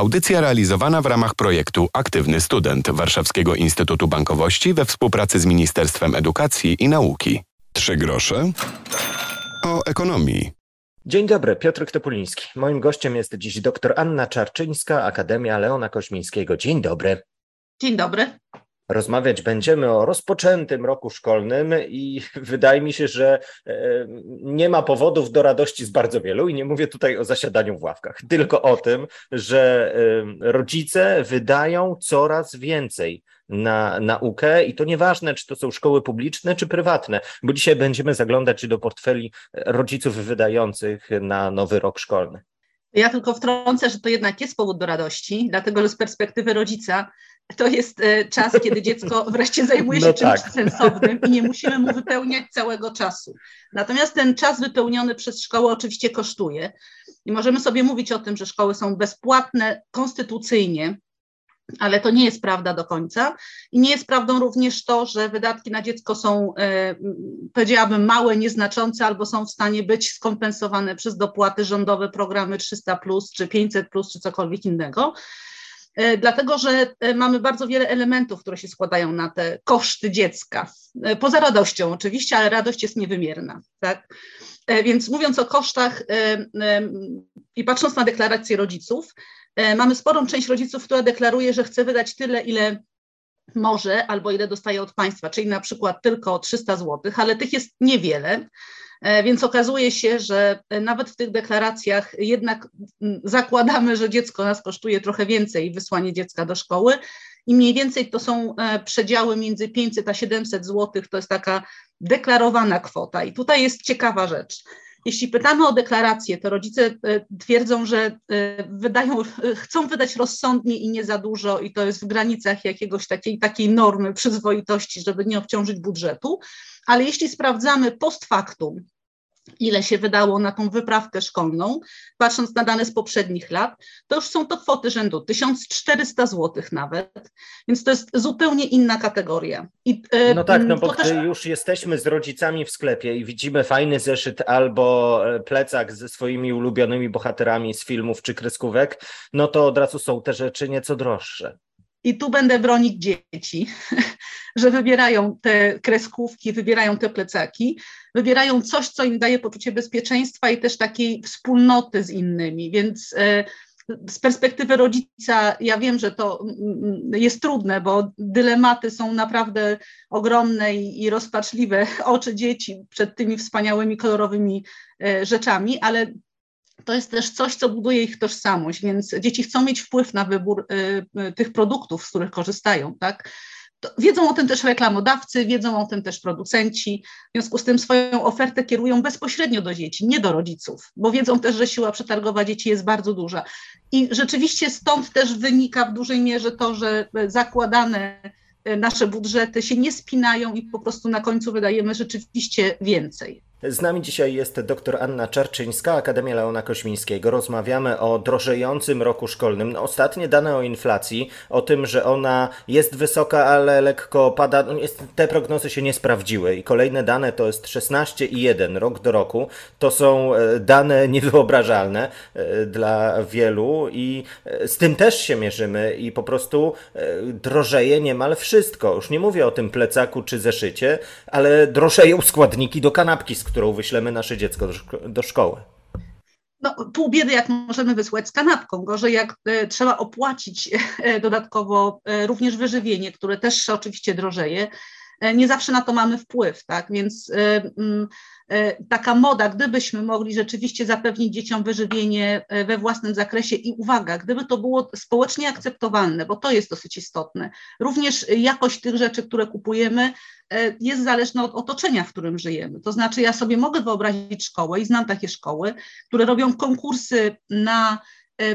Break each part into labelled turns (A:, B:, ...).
A: Audycja realizowana w ramach projektu Aktywny Student Warszawskiego Instytutu Bankowości we współpracy z Ministerstwem Edukacji i Nauki. Trzy grosze o ekonomii.
B: Dzień dobry, Piotr Topuliński. Moim gościem jest dziś dr Anna Czarczyńska, Akademia Leona Koźmińskiego. Dzień dobry.
C: Dzień dobry.
B: Rozmawiać będziemy o rozpoczętym roku szkolnym i wydaje mi się, że e, nie ma powodów do radości z bardzo wielu i nie mówię tutaj o zasiadaniu w ławkach, tylko o tym, że e, rodzice wydają coraz więcej na naukę i to nieważne, czy to są szkoły publiczne, czy prywatne, bo dzisiaj będziemy zaglądać do portfeli rodziców wydających na nowy rok szkolny.
C: Ja tylko wtrącę, że to jednak jest powód do radości, dlatego że z perspektywy rodzica to jest e, czas, kiedy dziecko wreszcie zajmuje się no czymś tak. sensownym i nie musimy mu wypełniać całego czasu. Natomiast ten czas wypełniony przez szkołę oczywiście kosztuje. I możemy sobie mówić o tym, że szkoły są bezpłatne konstytucyjnie, ale to nie jest prawda do końca. I nie jest prawdą również to, że wydatki na dziecko są, e, powiedziałabym, małe, nieznaczące, albo są w stanie być skompensowane przez dopłaty rządowe, programy 300, czy 500, czy cokolwiek innego. E, dlatego że e, mamy bardzo wiele elementów, które się składają na te koszty dziecka. Poza radością oczywiście, ale radość jest niewymierna. Tak? Więc mówiąc o kosztach i patrząc na deklaracje rodziców, E, mamy sporą część rodziców, która deklaruje, że chce wydać tyle, ile może albo ile dostaje od państwa, czyli na przykład tylko 300 zł, ale tych jest niewiele. E, więc okazuje się, że nawet w tych deklaracjach jednak zakładamy, że dziecko nas kosztuje trochę więcej wysłanie dziecka do szkoły i mniej więcej to są e, przedziały między 500 a 700 zł, to jest taka deklarowana kwota. I tutaj jest ciekawa rzecz. Jeśli pytamy o deklarację, to rodzice e, twierdzą, że e, wydają, chcą wydać rozsądnie i nie za dużo, i to jest w granicach jakiegoś takiej, takiej normy przyzwoitości, żeby nie obciążyć budżetu. Ale jeśli sprawdzamy post factum, ile się wydało na tą wyprawkę szkolną, patrząc na dane z poprzednich lat, to już są to kwoty rzędu 1400 zł nawet, więc to jest zupełnie inna kategoria.
B: I, e, no tak, no bo też... gdy już jesteśmy z rodzicami w sklepie i widzimy fajny zeszyt albo e, plecak ze swoimi ulubionymi bohaterami z filmów czy kreskówek, no to od razu są te rzeczy nieco droższe.
C: I tu będę bronić dzieci, że wybierają te kreskówki, wybierają te plecaki, wybierają coś, co im daje poczucie bezpieczeństwa i też takiej wspólnoty z innymi. Więc e, z perspektywy rodzica, ja wiem, że to mm, mm, jest trudne, bo dylematy są naprawdę ogromne i, rozpaczliwe. Oczy dzieci przed tymi wspaniałymi, kolorowymi e, rzeczami, ale to jest też coś, co buduje ich tożsamość, więc dzieci chcą mieć wpływ na wybór y, tych produktów, z których korzystają, tak? Wiedzą o tym też reklamodawcy, wiedzą o tym też producenci, w związku z tym swoją ofertę kierują bezpośrednio do dzieci, nie do rodziców, bo wiedzą też, że siła przetargowa dzieci jest bardzo duża. I rzeczywiście stąd też wynika w dużej mierze to, że zakładane y, nasze budżety się nie spinają i po prostu na końcu wydajemy rzeczywiście więcej.
B: Z nami dzisiaj jest dr Anna Czarczyńska, Akademia Leona Koźmińskiego. Rozmawiamy o drożejącym roku szkolnym. Ostatnie dane o inflacji, o tym, że ona jest wysoka, ale lekko pada, no, te prognozy się nie sprawdziły. I kolejne dane to jest 16,1 rok do roku. To są e, dane niewyobrażalne e, dla wielu i e, z tym też się mierzymy i po prostu drożeje niemal wszystko. Już nie mówię o tym plecaku czy zeszycie, ale drożeją składniki do kanapki, którą wyślemy nasze dziecko do, szko do szkoły.
C: No, pół biedy, jak możemy wysłać z kanapką. Gorzej, jak e, trzeba opłacić e, dodatkowo e, również wyżywienie, które też oczywiście drożeje. E, nie zawsze na to mamy wpływ, tak? Więc mm, E, taka moda, gdybyśmy mogli rzeczywiście zapewnić dzieciom wyżywienie e, we własnym zakresie i uwaga, gdyby to było społecznie akceptowalne, bo to jest dosyć istotne, również jakość tych rzeczy, które kupujemy, e, jest zależna od otoczenia, w którym żyjemy. To znaczy, ja sobie mogę wyobrazić szkołę i znam takie szkoły, które robią konkursy na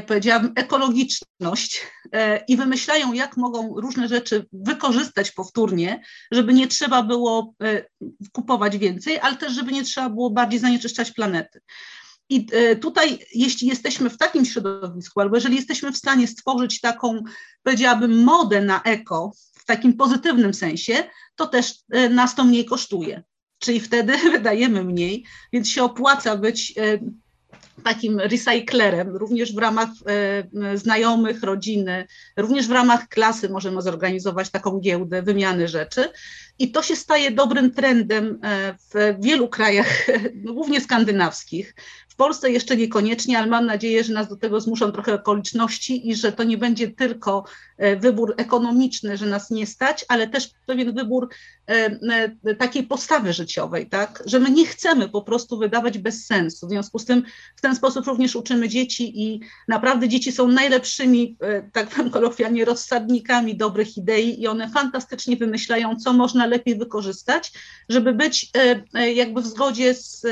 C: powiedziałabym, ekologiczność e, i wymyślają, jak mogą różne rzeczy wykorzystać powtórnie, żeby nie trzeba było e, kupować więcej, ale też, żeby nie trzeba było bardziej zanieczyszczać planety. I tutaj, jeśli jesteśmy w takim środowisku, albo jeżeli jesteśmy w stanie stworzyć taką, powiedziałabym, modę na eko w takim pozytywnym sensie, to też nas to mniej kosztuje. Czyli wtedy wydajemy mniej, więc się opłaca być takim recyclerem, również w ramach e, znajomych, rodziny, również w ramach klasy możemy zorganizować taką giełdę wymiany rzeczy. I to się staje dobrym trendem e, w wielu krajach, głównie skandynawskich. W Polsce jeszcze niekoniecznie, ale mam nadzieję, że nas do tego zmuszą trochę okoliczności i że to nie będzie tylko e, wybór ekonomiczny, że nas nie stać, ale też pewien wybór e, takiej postawy życiowej, tak? że my nie chcemy po prostu wydawać bez sensu. W związku z tym w ten sposób również uczymy dzieci i naprawdę dzieci są najlepszymi, tak powiem kolokwialnie, rozsadnikami dobrych idei i one fantastycznie wymyślają, co można lepiej wykorzystać, żeby być jakby w zgodzie z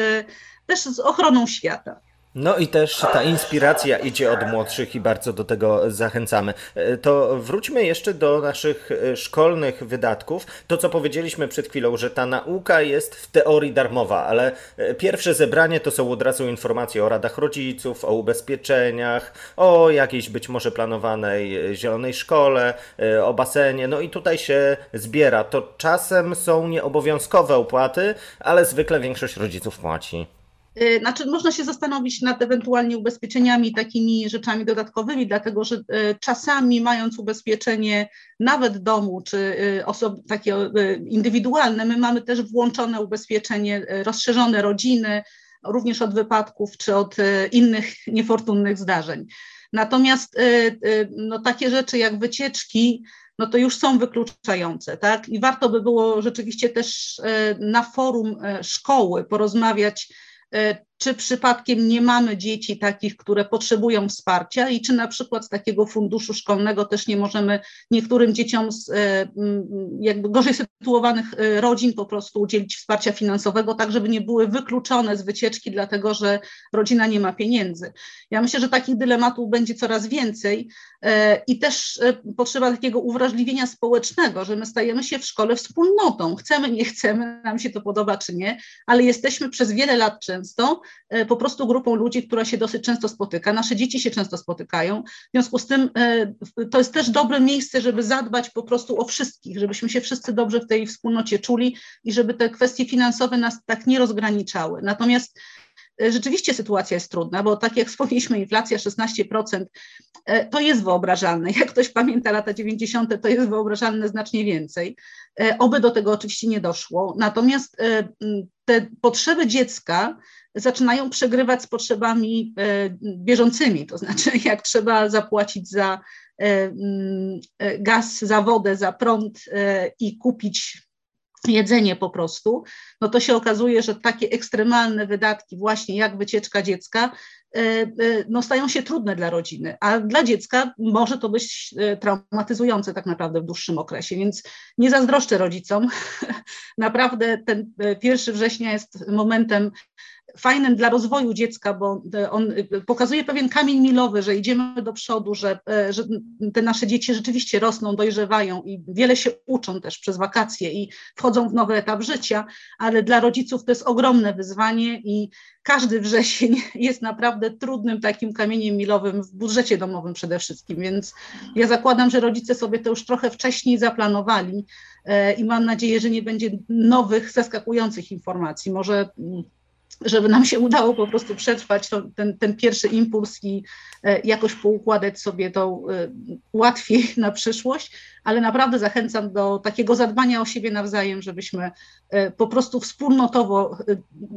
C: też z ochroną świata.
B: No i też ta inspiracja idzie od młodszych i bardzo do tego zachęcamy. E, to wróćmy jeszcze do naszych e, szkolnych wydatków. To, co powiedzieliśmy przed chwilą, że ta nauka jest w teorii darmowa, ale e, pierwsze zebranie to są od razu informacje o radach rodziców, o ubezpieczeniach, o jakiejś być może planowanej zielonej szkole, o basenie. No i tutaj się zbiera. To czasem są nieobowiązkowe opłaty, ale zwykle większość rodziców płaci.
C: Y, znaczy, można się zastanowić nad ewentualnie ubezpieczeniami, takimi rzeczami dodatkowymi, dlatego że y, czasami mając ubezpieczenie nawet domu, czy y, osob, takie indywidualne, my mamy też włączone ubezpieczenie, rozszerzone rodziny, również od wypadków, czy od innych niefortunnych zdarzeń. Natomiast no, takie rzeczy jak wycieczki, no to już są wykluczające, tak? I warto by było rzeczywiście też na forum szkoły porozmawiać It. Czy przypadkiem nie mamy dzieci takich, które potrzebują wsparcia i czy na przykład z takiego funduszu szkolnego też nie możemy niektórym dzieciom z e, jakby gorzej sytuowanych e, rodzin po prostu udzielić wsparcia finansowego, tak żeby nie były wykluczone z wycieczki, dlatego że rodzina nie ma pieniędzy. Ja myślę, że takich dylematów będzie coraz więcej i też potrzeba takiego uwrażliwienia społecznego, że my stajemy się w szkole wspólnotą. Chcemy, nie chcemy, nam się to podoba czy nie, ale jesteśmy przez wiele lat często E, po prostu grupą ludzi, która się dosyć często spotyka. Nasze dzieci się często spotykają. W związku z tym e, to jest też dobre miejsce, żeby zadbać po prostu o wszystkich, żebyśmy się wszyscy dobrze w tej wspólnocie czuli i żeby te kwestie finansowe nas tak nie rozgraniczały. Natomiast e, rzeczywiście sytuacja jest trudna, bo tak jak wspomnieliśmy, inflacja 16% to jest wyobrażalne. Jak ktoś pamięta lata 90., to jest wyobrażalne znacznie więcej. Oby do tego oczywiście nie doszło. Natomiast te potrzeby dziecka zaczynają przegrywać z potrzebami e, bieżącymi, to znaczy jak trzeba zapłacić za e, mm, e, gaz, za wodę, za prąd i kupić jedzenie po prostu, no to się okazuje, że takie ekstremalne wydatki, właśnie jak wycieczka dziecka, no stają się trudne dla rodziny, a dla dziecka może to być traumatyzujące tak naprawdę w dłuższym okresie, więc nie zazdroszczę rodzicom. Naprawdę ten 1 września jest momentem fajnym dla rozwoju dziecka, bo on pokazuje pewien kamień milowy, że idziemy do przodu, że, e, że te nasze dzieci rzeczywiście rosną, dojrzewają i wiele się uczą też przez wakacje i wchodzą w nowy etap życia, ale dla rodziców to jest ogromne wyzwanie i każdy wrzesień jest naprawdę trudnym takim kamieniem milowym w budżecie domowym przede wszystkim, więc ja zakładam, że rodzice sobie to już trochę wcześniej zaplanowali e, i mam nadzieję, że nie będzie nowych, zaskakujących informacji. Może żeby nam się udało po prostu przetrwać to, ten, ten pierwszy impuls i e, jakoś poukładać sobie to e, łatwiej na przyszłość, ale naprawdę zachęcam do takiego zadbania o siebie nawzajem, żebyśmy e, po prostu wspólnotowo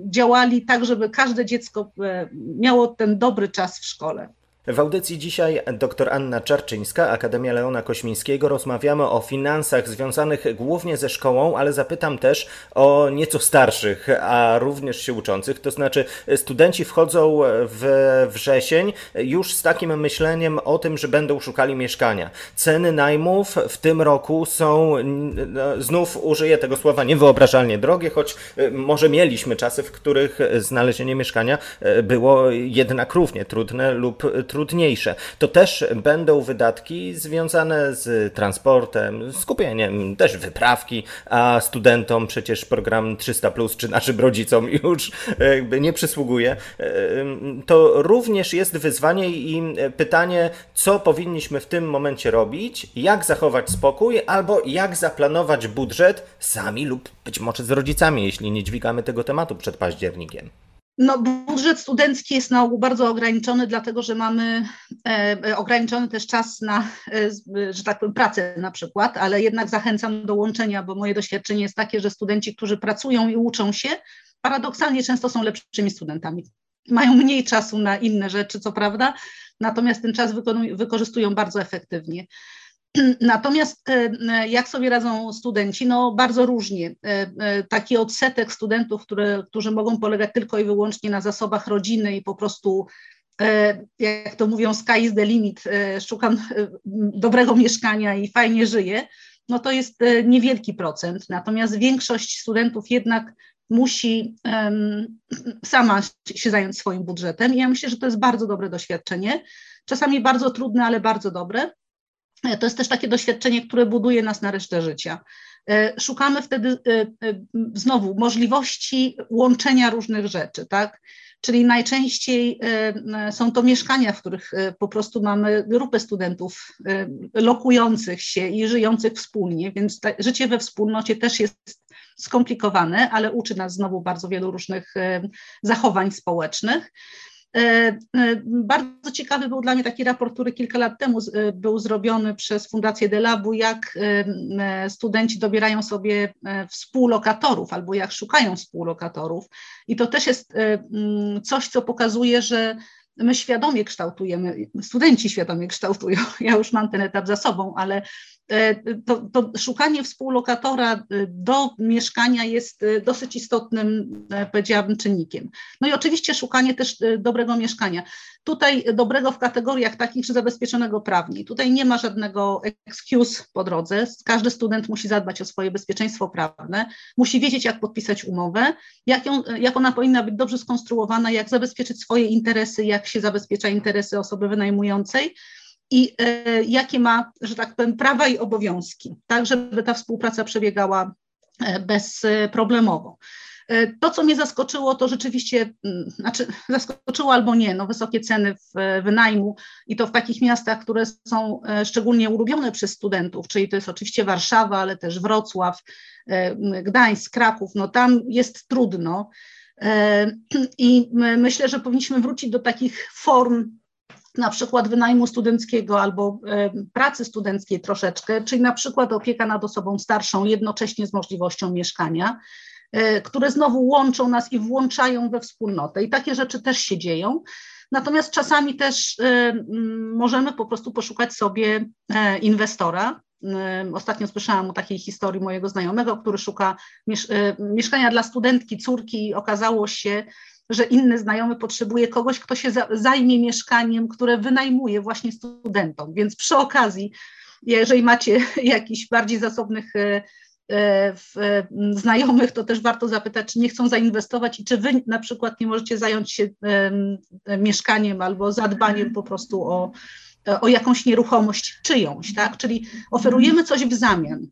C: działali tak, żeby każde dziecko miało ten dobry czas w szkole.
B: W audycji dzisiaj dr Anna Czarczyńska, Akademia Leona Kośmińskiego. Rozmawiamy o finansach związanych głównie ze szkołą, ale zapytam też o nieco starszych, a również się uczących. To znaczy, studenci wchodzą w wrzesień już z takim myśleniem o tym, że będą szukali mieszkania. Ceny najmów w tym roku są, no, znów użyję tego słowa, niewyobrażalnie drogie, choć y, może mieliśmy czasy, w których znalezienie mieszkania y, było jednak równie trudne lub trudne trudniejsze. To też będą wydatki związane z transportem, skupieniem, też wyprawki, a studentom przecież program 300, czy naszym rodzicom już jakby nie przysługuje. To również jest wyzwanie i pytanie, co powinniśmy w tym momencie robić, jak zachować spokój, albo jak zaplanować budżet sami lub być może z rodzicami, jeśli nie dźwigamy tego tematu przed październikiem.
C: No, budżet studencki jest na ogół bardzo ograniczony, dlatego że mamy e, ograniczony też czas na, e, że tak powiem, pracę na przykład, ale jednak zachęcam do łączenia, bo moje doświadczenie jest takie, że studenci, którzy pracują i uczą się, paradoksalnie często są lepszymi studentami. Mają mniej czasu na inne rzeczy, co prawda, natomiast ten czas wykorzystują bardzo efektywnie. Natomiast e, e, jak sobie radzą studenci? No bardzo różnie. E, taki odsetek studentów, które, którzy mogą polegać tylko i wyłącznie na zasobach rodziny i po prostu jak to mówią, sky is the limit, szukam dobrego mieszkania i fajnie żyję, no to jest niewielki procent. Natomiast większość studentów jednak musi sama się zająć swoim budżetem i ja myślę, że to jest bardzo dobre doświadczenie, czasami bardzo trudne, ale bardzo dobre. To jest też takie doświadczenie, które buduje nas na resztę życia. E, szukamy wtedy e, e, znowu możliwości łączenia różnych rzeczy, tak? Czyli najczęściej są to mieszkania, w których po prostu mamy grupę studentów lokujących się i żyjących wspólnie, więc życie we wspólnocie też jest skomplikowane, ale uczy nas znowu bardzo wielu różnych zachowań społecznych. E, e, bardzo ciekawy był dla mnie taki raport, który kilka lat temu e, był zrobiony przez Fundację Delabu, jak studenci dobierają sobie współlokatorów albo jak szukają współlokatorów. I to też jest coś, co pokazuje, że my świadomie kształtujemy, studenci świadomie kształtują. Ja już mam ten etap za sobą, ale E, to, to, szukanie współlokatora e, do mieszkania jest e, dosyć istotnym, powiedziałabym, czynnikiem. No i oczywiście szukanie też dobrego mieszkania. Tutaj dobrego w kategoriach takich, czy zabezpieczonego prawnie. Tutaj nie ma żadnego excuse po drodze. Każdy student musi zadbać o swoje bezpieczeństwo prawne, musi wiedzieć, jak podpisać umowę, jak, ją, jak ona powinna być dobrze skonstruowana, jak zabezpieczyć swoje interesy, jak się zabezpiecza interesy osoby wynajmującej i e, jakie ma, że tak powiem, prawa i obowiązki, tak, żeby ta współpraca przebiegała e, bezproblemowo. E, to, co mnie zaskoczyło, to rzeczywiście, mm, znaczy zaskoczyło albo nie, no wysokie ceny w wynajmu i to w takich miastach, które są szczególnie ulubione przez studentów, czyli to jest oczywiście Warszawa, ale też Wrocław, Gdańsk, Kraków, no tam jest trudno. I myślę, że powinniśmy wrócić do takich form na przykład wynajmu studenckiego albo e, pracy studenckiej troszeczkę, czyli na przykład opieka nad osobą starszą jednocześnie z możliwością mieszkania, e, które znowu łączą nas i włączają we wspólnotę. I takie rzeczy też się dzieją. Natomiast czasami też e, możemy po prostu poszukać sobie inwestora. Ostatnio słyszałam o takiej historii mojego znajomego, który szuka mieszkania dla studentki, córki. Okazało się, że inny znajomy potrzebuje kogoś, kto się zajmie mieszkaniem, które wynajmuje właśnie studentom. Więc przy okazji, jeżeli macie jakichś bardziej zasobnych e, e, e, znajomych, to też warto zapytać, czy nie chcą zainwestować i czy wy na przykład nie możecie zająć się mieszkaniem albo zadbaniem po prostu o, o jakąś nieruchomość czyjąś, tak? Czyli oferujemy coś w zamian.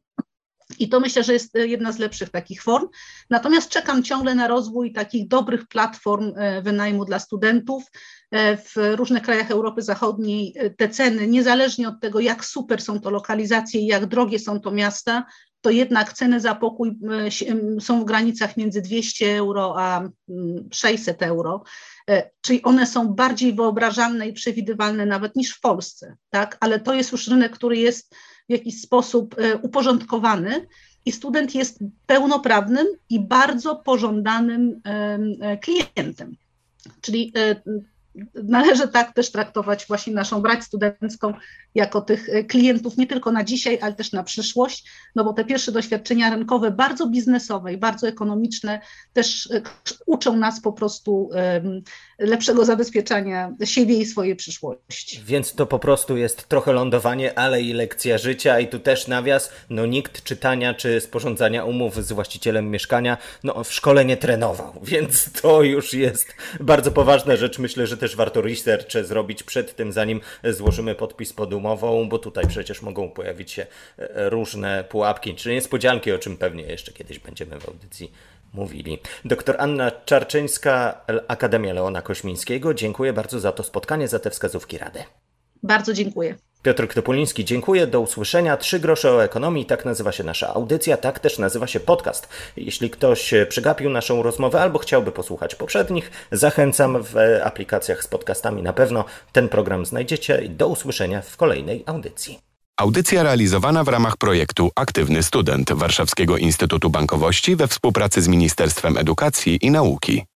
C: I to myślę, że jest e, jedna z lepszych takich form. Natomiast czekam ciągle na rozwój takich dobrych platform e, wynajmu dla studentów. E, w różnych krajach Europy Zachodniej te ceny, niezależnie od tego, jak super są to lokalizacje i jak drogie są to miasta, to jednak ceny za pokój są w granicach między 200 euro a 600 euro. Czyli one są bardziej wyobrażalne i przewidywalne nawet niż w Polsce, tak? Ale to jest już rynek, który jest w jakiś sposób e, uporządkowany i student jest pełnoprawnym i bardzo pożądanym e, klientem. Czyli e, należy tak też traktować właśnie naszą brać studencką jako tych e, klientów nie tylko na dzisiaj, ale też na przyszłość, no bo te pierwsze doświadczenia rynkowe, bardzo biznesowe i bardzo ekonomiczne, też e, uczą nas po prostu lepszego zabezpieczania siebie i swojej przyszłości.
B: Więc to po prostu jest trochę lądowanie, ale i lekcja życia i tu też nawias, no nikt czytania czy sporządzania umów z właścicielem mieszkania, no w szkole nie trenował, więc to już jest bardzo poważna rzecz. Myślę, że też warto research zrobić przed tym, zanim złożymy podpis pod umową, bo tutaj przecież mogą pojawić się e, różne pułapki czy niespodzianki, o czym pewnie jeszcze kiedyś będziemy w audycji mówili. Doktor Anna Czarczyńska, Akademia Leona Kośmińskiego, dziękuję bardzo za to spotkanie, za te wskazówki rady.
C: Bardzo dziękuję.
B: Piotr Topuliński, dziękuję. Do usłyszenia. Trzy grosze o ekonomii. Tak nazywa się nasza audycja, tak też nazywa się podcast. Jeśli ktoś przegapił naszą rozmowę albo chciałby posłuchać poprzednich, zachęcam w aplikacjach z podcastami. Na pewno ten program znajdziecie. Do usłyszenia w kolejnej audycji.
A: Audycja realizowana w ramach projektu Aktywny Student Warszawskiego Instytutu Bankowości we współpracy z Ministerstwem Edukacji i Nauki.